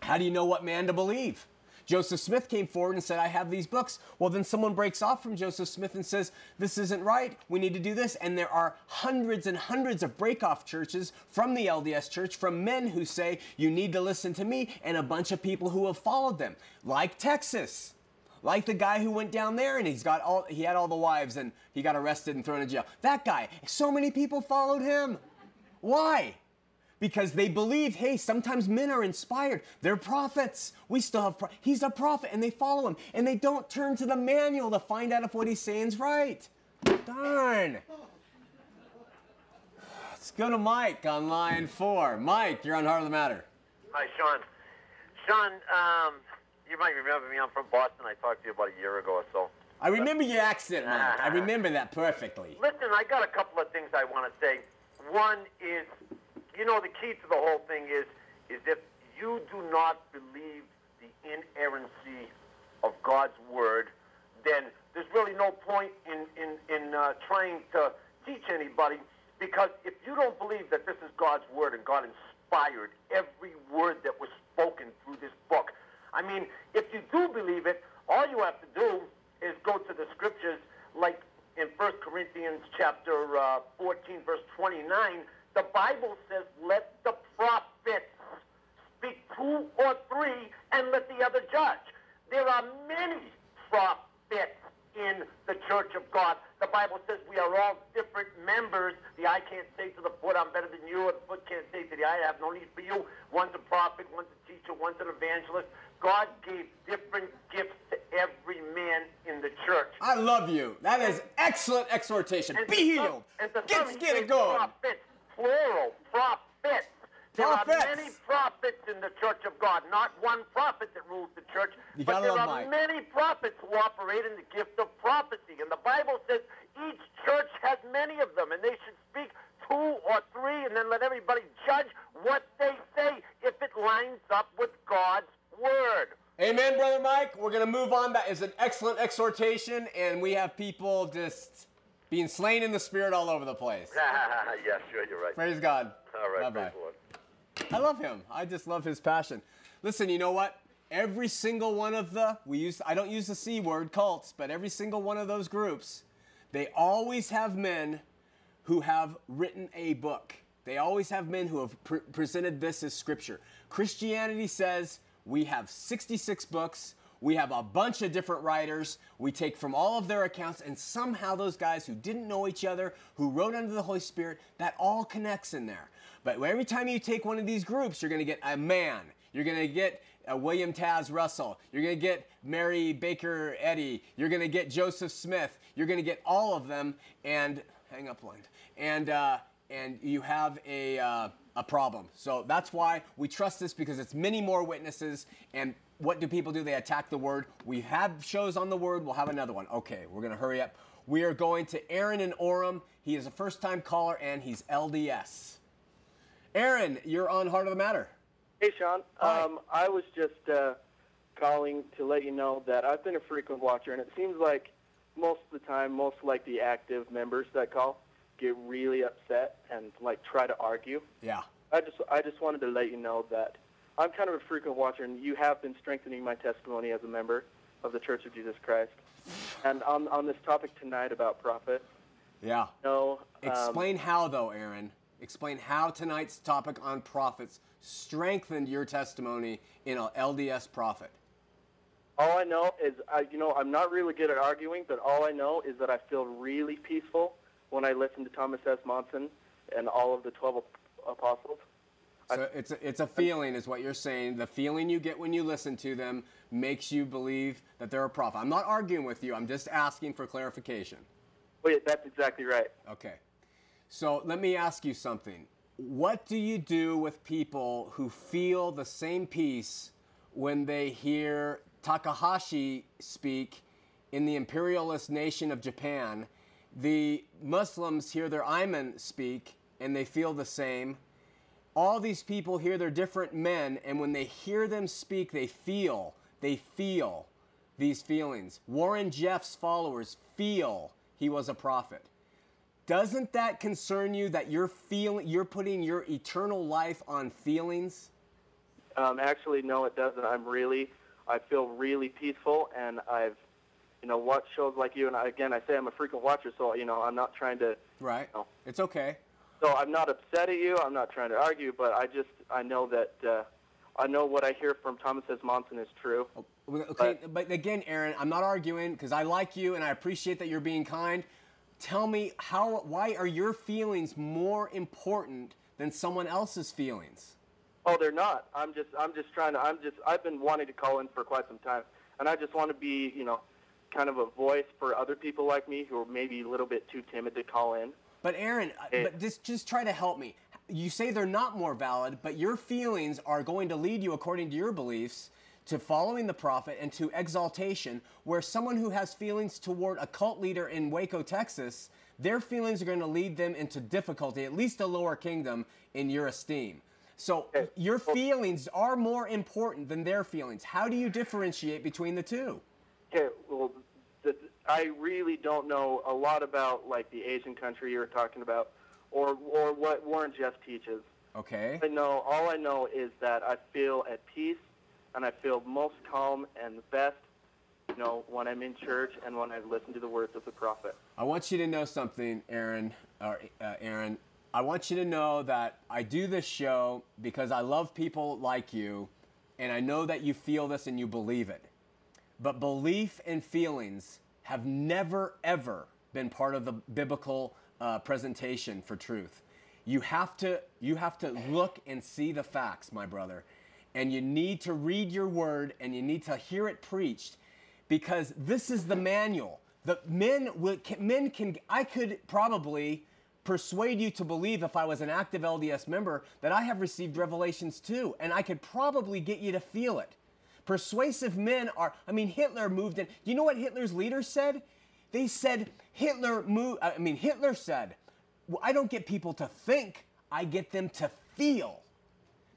How do you know what man to believe? Joseph Smith came forward and said, I have these books. Well, then someone breaks off from Joseph Smith and says, This isn't right. We need to do this. And there are hundreds and hundreds of breakoff churches from the LDS church, from men who say, You need to listen to me, and a bunch of people who have followed them, like Texas. Like the guy who went down there and he's got all he had all the wives and he got arrested and thrown in jail. That guy, so many people followed him. Why? Because they believe, hey, sometimes men are inspired. They're prophets. We still have, pro- he's a prophet, and they follow him. And they don't turn to the manual to find out if what he's saying is right. Darn. Let's go to Mike on line four. Mike, you're on Heart of the Matter. Hi, Shawn. Shawn, um, you might remember me. I'm from Boston. I talked to you about a year ago or so. I remember your accent, Mike. I remember that perfectly. Listen, I got a couple of things I want to say. One is, you know, the key to the whole thing is, is if you do not believe the inerrancy of God's word, then there's really no point in in in uh, trying to teach anybody because if you don't believe that this is God's word and God inspired every word that was spoken through this book, I mean, if you do believe it, all you have to do is go to the scriptures like in 1 Corinthians chapter uh, 14, verse 29, the Bible says, let the prophets speak two or three and let the other judge. There are many prophets in the church of God. The Bible says we are all different members. The eye can't say to the foot, I'm better than you, or the foot can't say to the eye, I have no need for you. One's a prophet, one's a teacher, one's an evangelist. God gave different gifts to every man in the church. I love you. That is excellent exhortation. And Be to some- healed. And Get, some, get it going. Prophets, plural, prophets. There Prophets. are many prophets in the church of God, not one prophet that rules the church, You but there are Mike. many prophets who operate in the gift of prophecy. And the Bible says each church has many of them, and they should speak two or three, and then let everybody judge what they say if it lines up with God's word. Amen, Brother Mike. We're going to move on. That is an excellent exhortation, and we have people just being slain in the spirit all over the place. yeah, sure, you're right. Praise God. All right, Bye-bye. praise the Lord. I love him. I just love his passion. Listen, you know what? Every single one of the we use I don't use the C word cults, but every single one of those groups, they always have men who have written a book. They always have men who have pre- presented this as scripture. Christianity says we have 66 books. We have a bunch of different writers. We take from all of their accounts, and somehow those guys who didn't know each other, who wrote under the Holy Spirit, that all connects in there. But every time you take one of these groups, you're going to get a man. You're going to get William Taze Russell. You're going to get Mary Baker Eddy. You're going to get Joseph Smith. You're going to get all of them. And hang up line. And uh, and you have a uh, a problem. So that's why we trust this because it's many more witnesses. And what do people do? They attack the word. We have shows on the word. We'll have another one. Okay, we're going to hurry up. We are going to Aaron in Orem. He is a first time caller and he's LDS. Aaron, you're on Heart of the Matter. Hey, Shawn. Hi. Um, I was just uh, calling to let you know that I've been a frequent watcher, and it seems like most of the time, most like the active members that call get really upset and like try to argue. Yeah. I just I just wanted to let you know that I'm kind of a frequent watcher, and you have been strengthening my testimony as a member of the Church of Jesus Christ. And on on this topic tonight about prophet, Yeah. no, um, Explain how, though, Aaron. Explain how tonight's topic on prophets strengthened your testimony in a LDS prophet. All I know is, I, you know, I'm not really good at arguing, but all I know is that I feel really peaceful when I listen to Thomas S. Monson and all of the 12 apostles. So it's a, it's a feeling, is what you're saying. The feeling you get when you listen to them makes you believe that they're a prophet. I'm not arguing with you. I'm just asking for clarification. Wait, that's exactly right. Okay. So let me ask you something. What do you do with people who feel the same peace when they hear Takahashi speak in the imperialist nation of Japan? The Muslims hear their imam speak and they feel the same. All these people hear they're different men, and when they hear them speak, they feel, they feel these feelings. Warren Jeffs' followers feel he was a prophet. Doesn't that concern you that you're feeling you're putting your eternal life on feelings? Um, actually, no, it doesn't. I'm really, I feel really peaceful, and I've, you know, watched shows like you. And I, again, I say I'm a frequent watcher, so you know, I'm not trying to. Right. No. It's okay. So I'm not upset at you. I'm not trying to argue, but I just I know that uh, I know what I hear from Thomas S. Monson is true. Okay, but again, Aaron, I'm not arguing because I like you and I appreciate that you're being kind. Tell me how why are your feelings more important than someone else's feelings? Oh, they're not. I'm just I'm just trying to I'm just I've been wanting to call in for quite some time, and I just want to be you know kind of a voice for other people like me who are maybe a little bit too timid to call in. But Aaron, uh, but just just try to help me. You say they're not more valid, but your feelings are going to lead you, according to your beliefs, to following the prophet and to exaltation. Where someone who has feelings toward a cult leader in Waco, Texas, their feelings are going to lead them into difficulty, at least a lower kingdom in your esteem. So your feelings are more important than their feelings. How do you differentiate between the two? Okay, well, the, I really don't know a lot about like the Asian country you were talking about, or or what Warren Jeff teaches. Okay. I know all I know is that I feel at peace, and I feel most calm and best, you know, when I'm in church and when I listen to the words of the prophet. I want you to know something, Aaron. Or uh, Aaron, I want you to know that I do this show because I love people like you, and I know that you feel this and you believe it. But belief and feelings have never ever been part of the biblical uh, presentation for truth. You have to you have to look and see the facts, my brother, and you need to read your word and you need to hear it preached because this is the manual. The men will, men can I could probably persuade you to believe if I was an active LDS member that I have received revelations too, and I could probably get you to feel it. Persuasive men are, I mean, Hitler moved in. Do you know what Hitler's leaders said? They said, Hitler moved, I mean, Hitler said, well, I don't get people to think, I get them to feel.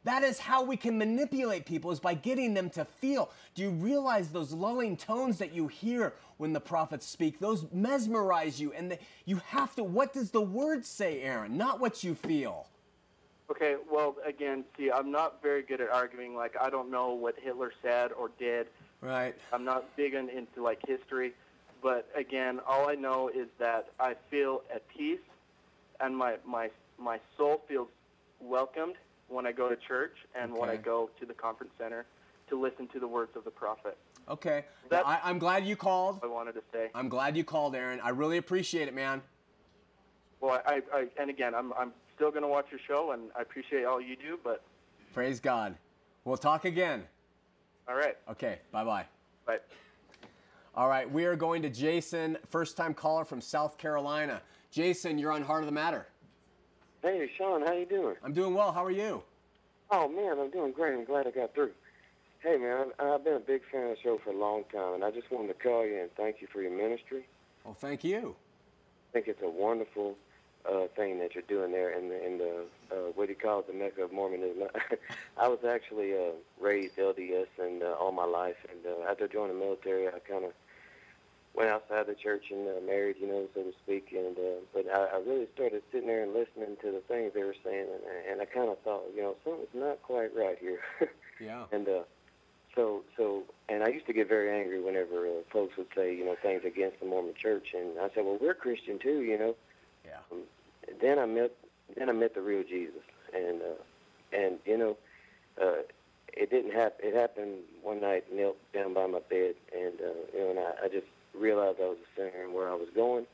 That is how we can manipulate people is by getting them to feel. Do you realize those lulling tones that you hear when the prophets speak? Those mesmerize you and the, you have to what does the word say, Aaron? Not what you feel. Okay, well, again, see, I'm not very good at arguing. Like, I don't know what Hitler said or did. Right. I'm not big on, into like history, but again, all I know is that I feel at peace, and my my my soul feels welcomed when I go to church and when I go to the conference center to listen to the words of the prophet. Okay. That- I, I'm glad you called. I wanted to say. I'm glad you called, Aaron. I really appreciate it, man. Well, I, I and again, I'm I'm still going to watch your show, and I appreciate all you do. But Praise God. We'll talk again. all right, Okay. Bye bye. bye. All right. We are going to Jason, first time caller from South Carolina. Jason, you're on Heart of the Matter. Hey, Shawn, how you doing? I'm doing well. How are you? Oh man, I'm doing great. I'm glad I got through. Hey, man, I've been a big fan of the show for a long time, and I just wanted to call you and thank you for your ministry. Well, thank you. I think it's a wonderful uh, thing that you're doing there in the, in the uh, what do you call it, the Mecca of Mormonism. I was actually uh, raised LDS and uh, all my life, and uh, after joining the military, I kind of went outside the church and uh, married, you know, so to speak. And uh, but I, I really started sitting there and listening to the things they were saying, and, and I kind of thought, you know, something's not quite right here. Yeah. and uh, so so and I used to get very angry whenever uh, folks would say, you know, things against the Mormon Church, and I said, well, we're Christian too, you know. Yeah. Um, then I met then I met the real Jesus, and uh, and you know, uh, it didn't happen. It happened one night, knelt down by my bed, and uh, you know, and I, I just realized I was a sinner and where I was going,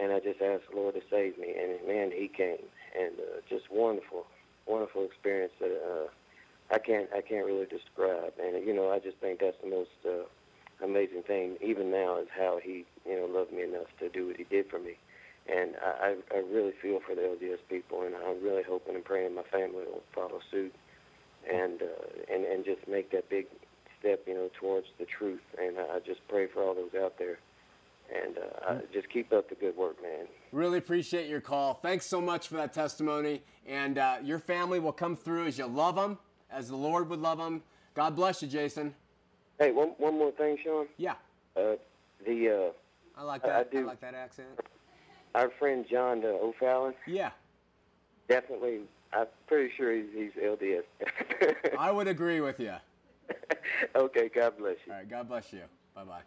and I just asked the Lord to save me, and man, He came, and uh, just wonderful, wonderful experience that uh, I can't I can't really describe, and you know, I just think that's the most uh, amazing thing, even now, is how He you know loved me enough to do what He did for me. And I, I I really feel for the LDS people, and I'm really hoping and praying my family will follow suit, and uh, and and just make that big step, you know, towards the truth. And I I just pray for all those out there, and uh, I just keep up the good work, man. Really appreciate your call. Thanks so much for that testimony. And uh, your family will come through as you love them, as the Lord would love them. God bless you, Jason. Hey, one one more thing, Shawn. Yeah. Uh, the uh, I like that. I I, do. like that accent. Our friend John uh, O'Fallon, Yeah. definitely. I'm pretty sure he's, he's LDS. I would agree with you. okay, God bless you. All right, God bless you. Bye bye.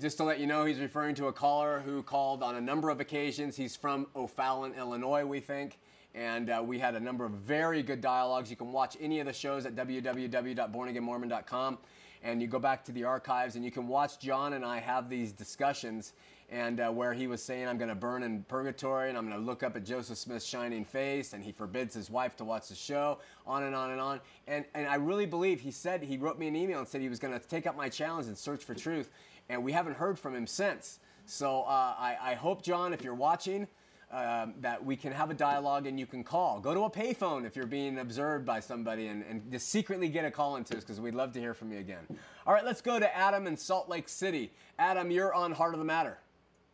Just to let you know, he's referring to a caller who called on a number of occasions. He's from O'Fallon, Illinois, we think. And uh, we had a number of very good dialogues. You can watch any of the shows at www.bornagainmormon.com. And you go back to the archives and you can watch John and I have these discussions. And uh, where he was saying, I'm going to burn in purgatory and I'm going to look up at Joseph Smith's shining face. And he forbids his wife to watch the show, on and on and on. And, and I really believe he said, he wrote me an email and said he was going to take up my challenge and search for truth and we haven't heard from him since. So uh, I, I hope, John, if you're watching, um, that we can have a dialogue and you can call. Go to a payphone if you're being observed by somebody and, and just secretly get a call into us because we'd love to hear from you again. All right, let's go to Adam in Salt Lake City. Adam, you're on Heart of the Matter.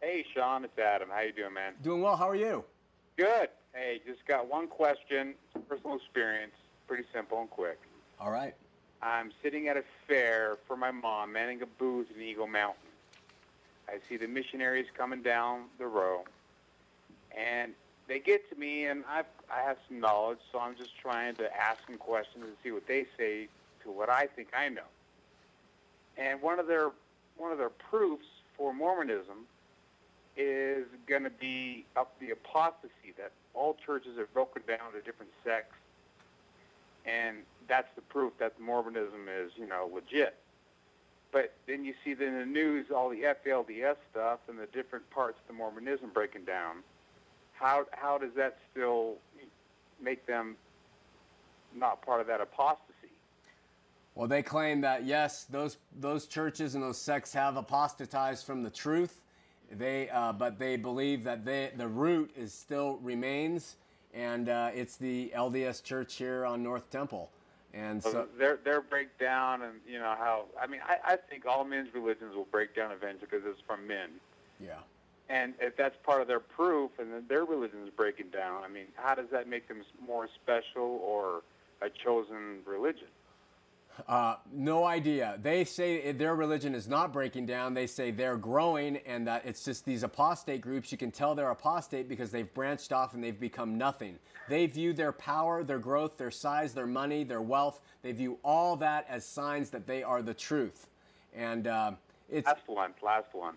Hey, Shawn, it's Adam. How you doing, man? Doing well. How are you? Good. Hey, just got one question. It's personal experience. Pretty simple and quick. All right. I'm sitting at a fair for my mom, manning a booth in Eagle Mountain. I see the missionaries coming down the row, and they get to me, and I've, I have some knowledge, so I'm just trying to ask them questions and see what they say to what I think I know. And one of their one of their proofs for Mormonism is going to be up the apostasy that all churches are broken down to different sects, and that's the proof that Mormonism is, you know, legit. But then you see in the news all the FLDS stuff and the different parts of the Mormonism breaking down. How how does that still make them not part of that apostasy? Well, they claim that yes, those those churches and those sects have apostatized from the truth. They, uh, but they believe that they, the root is still remains, and uh, it's the LDS Church here on North Temple. And so, their their breakdown and you know how I mean I, I think all men's religions will break down eventually because it's from men. yeah. And if that's part of their proof, and then their religion is breaking down, I mean, how does that make them more special or a chosen religion? Uh, no idea. They say their religion is not breaking down. They say they're growing, and that it's just these apostate groups. You can tell they're apostate because they've branched off and they've become nothing. They view their power, their growth, their size, their money, their wealth. They view all that as signs that they are the truth. And uh, it's Last one, last one.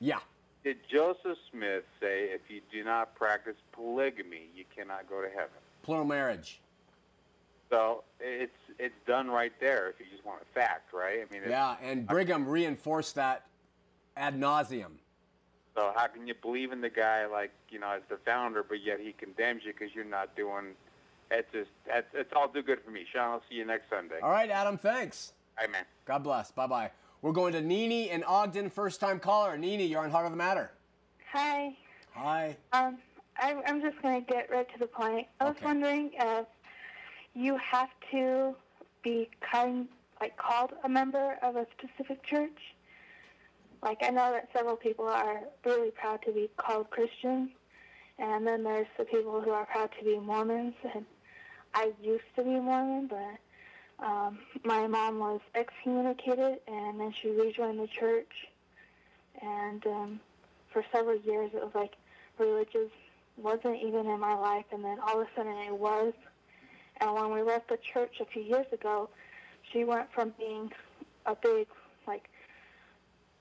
yeah, Did Joseph Smith say if you do not practice polygamy, you cannot go to heaven? plural marriage. So it's it's done right there. If you just want a fact, right? I mean, it's, Yeah, and Brigham reinforced that ad nauseum. So how can you believe in the guy like you know as the founder, but yet he condemns you because you're not doing? It's just that's it's all too good for me, Shawn. I'll see you next Sunday. All right, Adam, thanks. Hi, man. God bless. Bye bye. We're going to Nini in Ogden, first time caller. Nini, you're on Heart of the Matter. Hi. Hi. Um, I, I'm just going to get right to the point. I was Okay. wondering if you have to be kind like called a member of a specific church. Like I know that several people are really proud to be called Christians, and then there's the people who are proud to be Mormons. And I used to be Mormon, but um, my mom was excommunicated, and then she rejoined the church. And um, for several years, it was like religious wasn't even in my life, and then all of a sudden it was. And when we left the church a few years ago, she went from being a big, like,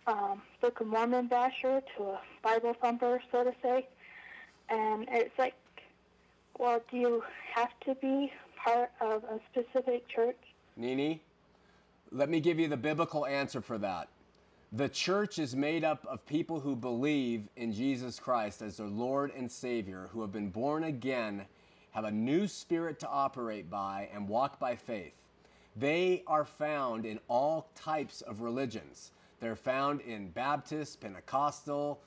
um, Book of Mormon basher to a Bible thumper, so to say. And it's like, well, do you have to be part of a specific church? Nini, let me give you the biblical answer for that. The church is made up of people who believe in Jesus Christ as their Lord and Savior, who have been born again, have a new spirit to operate by, and walk by faith. They are found in all types of religions. They're found in Baptist, Pentecostal,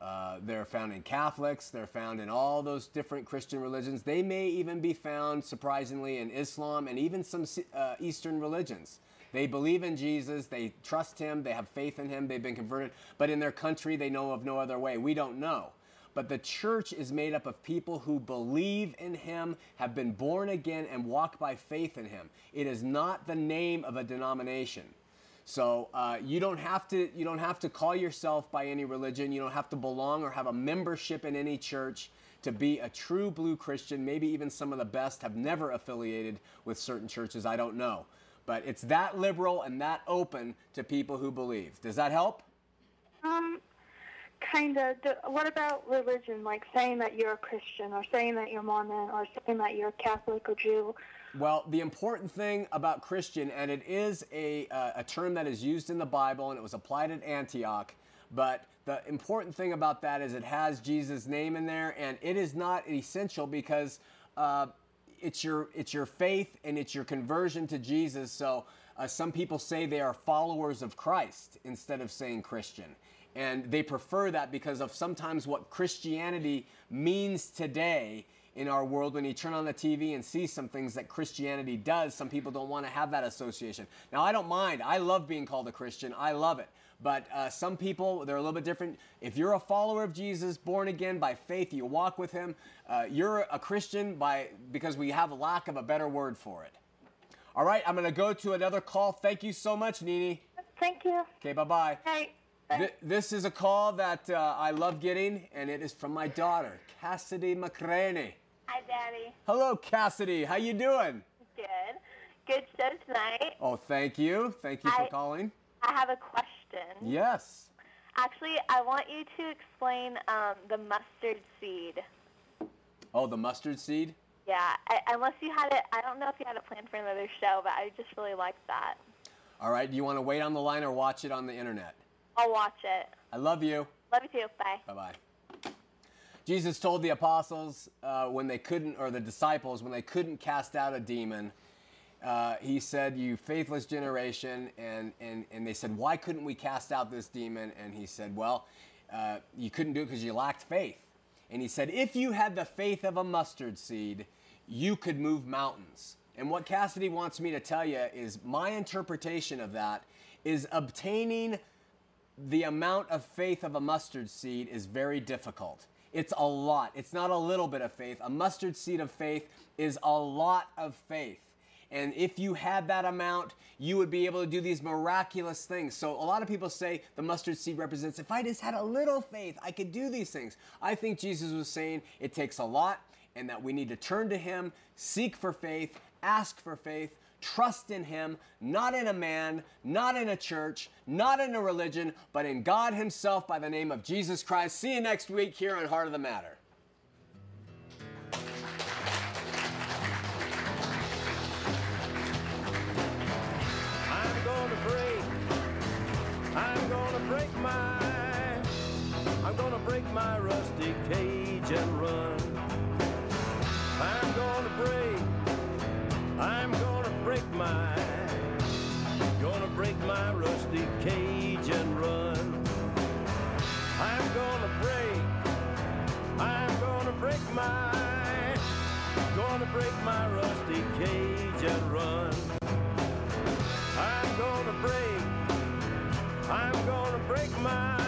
uh, they're found in Catholics, they're found in all those different Christian religions. They may even be found, surprisingly, in Islam and even some uh, Eastern religions. They believe in Jesus, they trust him, they have faith in him, they've been converted, but in their country they know of no other way. We don't know. But the church is made up of people who believe in him, have been born again, and walk by faith in him. It is not the name of a denomination. So uh, you don't have to you don't have to call yourself by any religion. You don't have to belong or have a membership in any church to be a true blue Christian. Maybe even some of the best have never affiliated with certain churches. I don't know, but it's that liberal and that open to people who believe. Does that help? Um, kind of. What about religion? Like saying that you're a Christian, or saying that you're Mormon, or saying that you're Catholic or Jew. Well, the important thing about Christian, and it is a, uh, a term that is used in the Bible and it was applied at Antioch, but the important thing about that is it has Jesus' name in there, and it is not essential because uh, it's your it's your faith and it's your conversion to Jesus. So uh, some people say they are followers of Christ instead of saying Christian, and they prefer that because of sometimes what Christianity means today in our world when you turn on the TV and see some things that Christianity does. Some people don't want to have that association. Now, I don't mind. I love being called a Christian. I love it. But uh, some people, they're a little bit different. If you're a follower of Jesus, born again by faith, you walk with Him, uh, you're a Christian by because we have a lack of a better word for it. All right, I'm going to go to another call. Thank you so much, Nini. Thank you. Okay, bye bye. Hey. Th- this is a call that uh, I love getting, and it is from my daughter, Cassidy McCraney. Hi, Daddy. Hello, Cassidy. How you doing? Good. Good show tonight. Oh, thank you. Thank you I, for calling. I have a question. Yes. Actually, I want you to explain um, the mustard seed. Oh, the mustard seed? Yeah, I, unless you had it, I don't know if you had it planned for another show, but I just really liked that. All right, do you want to wait on the line or watch it on the internet? I'll watch it. I love you. Love you too. Bye. Bye bye. Jesus told the apostles uh, when they couldn't, or the disciples, when they couldn't cast out a demon, uh, he said, You faithless generation. And, and, and they said, Why couldn't we cast out this demon? And he said, Well, uh, you couldn't do it because you lacked faith. And he said, If you had the faith of a mustard seed, you could move mountains. And what Cassidy wants me to tell you is my interpretation of that is obtaining the amount of faith of a mustard seed is very difficult. It's a lot. It's not a little bit of faith. A mustard seed of faith is a lot of faith. And if you had that amount, you would be able to do these miraculous things. So, a lot of people say the mustard seed represents if I just had a little faith, I could do these things. I think Jesus was saying it takes a lot and that we need to turn to Him, seek for faith, ask for faith, trust in Him, not in a man, not in a church, not in a religion, but in God Himself by the name of Jesus Christ. See you next week here on Heart of the Matter. Break my,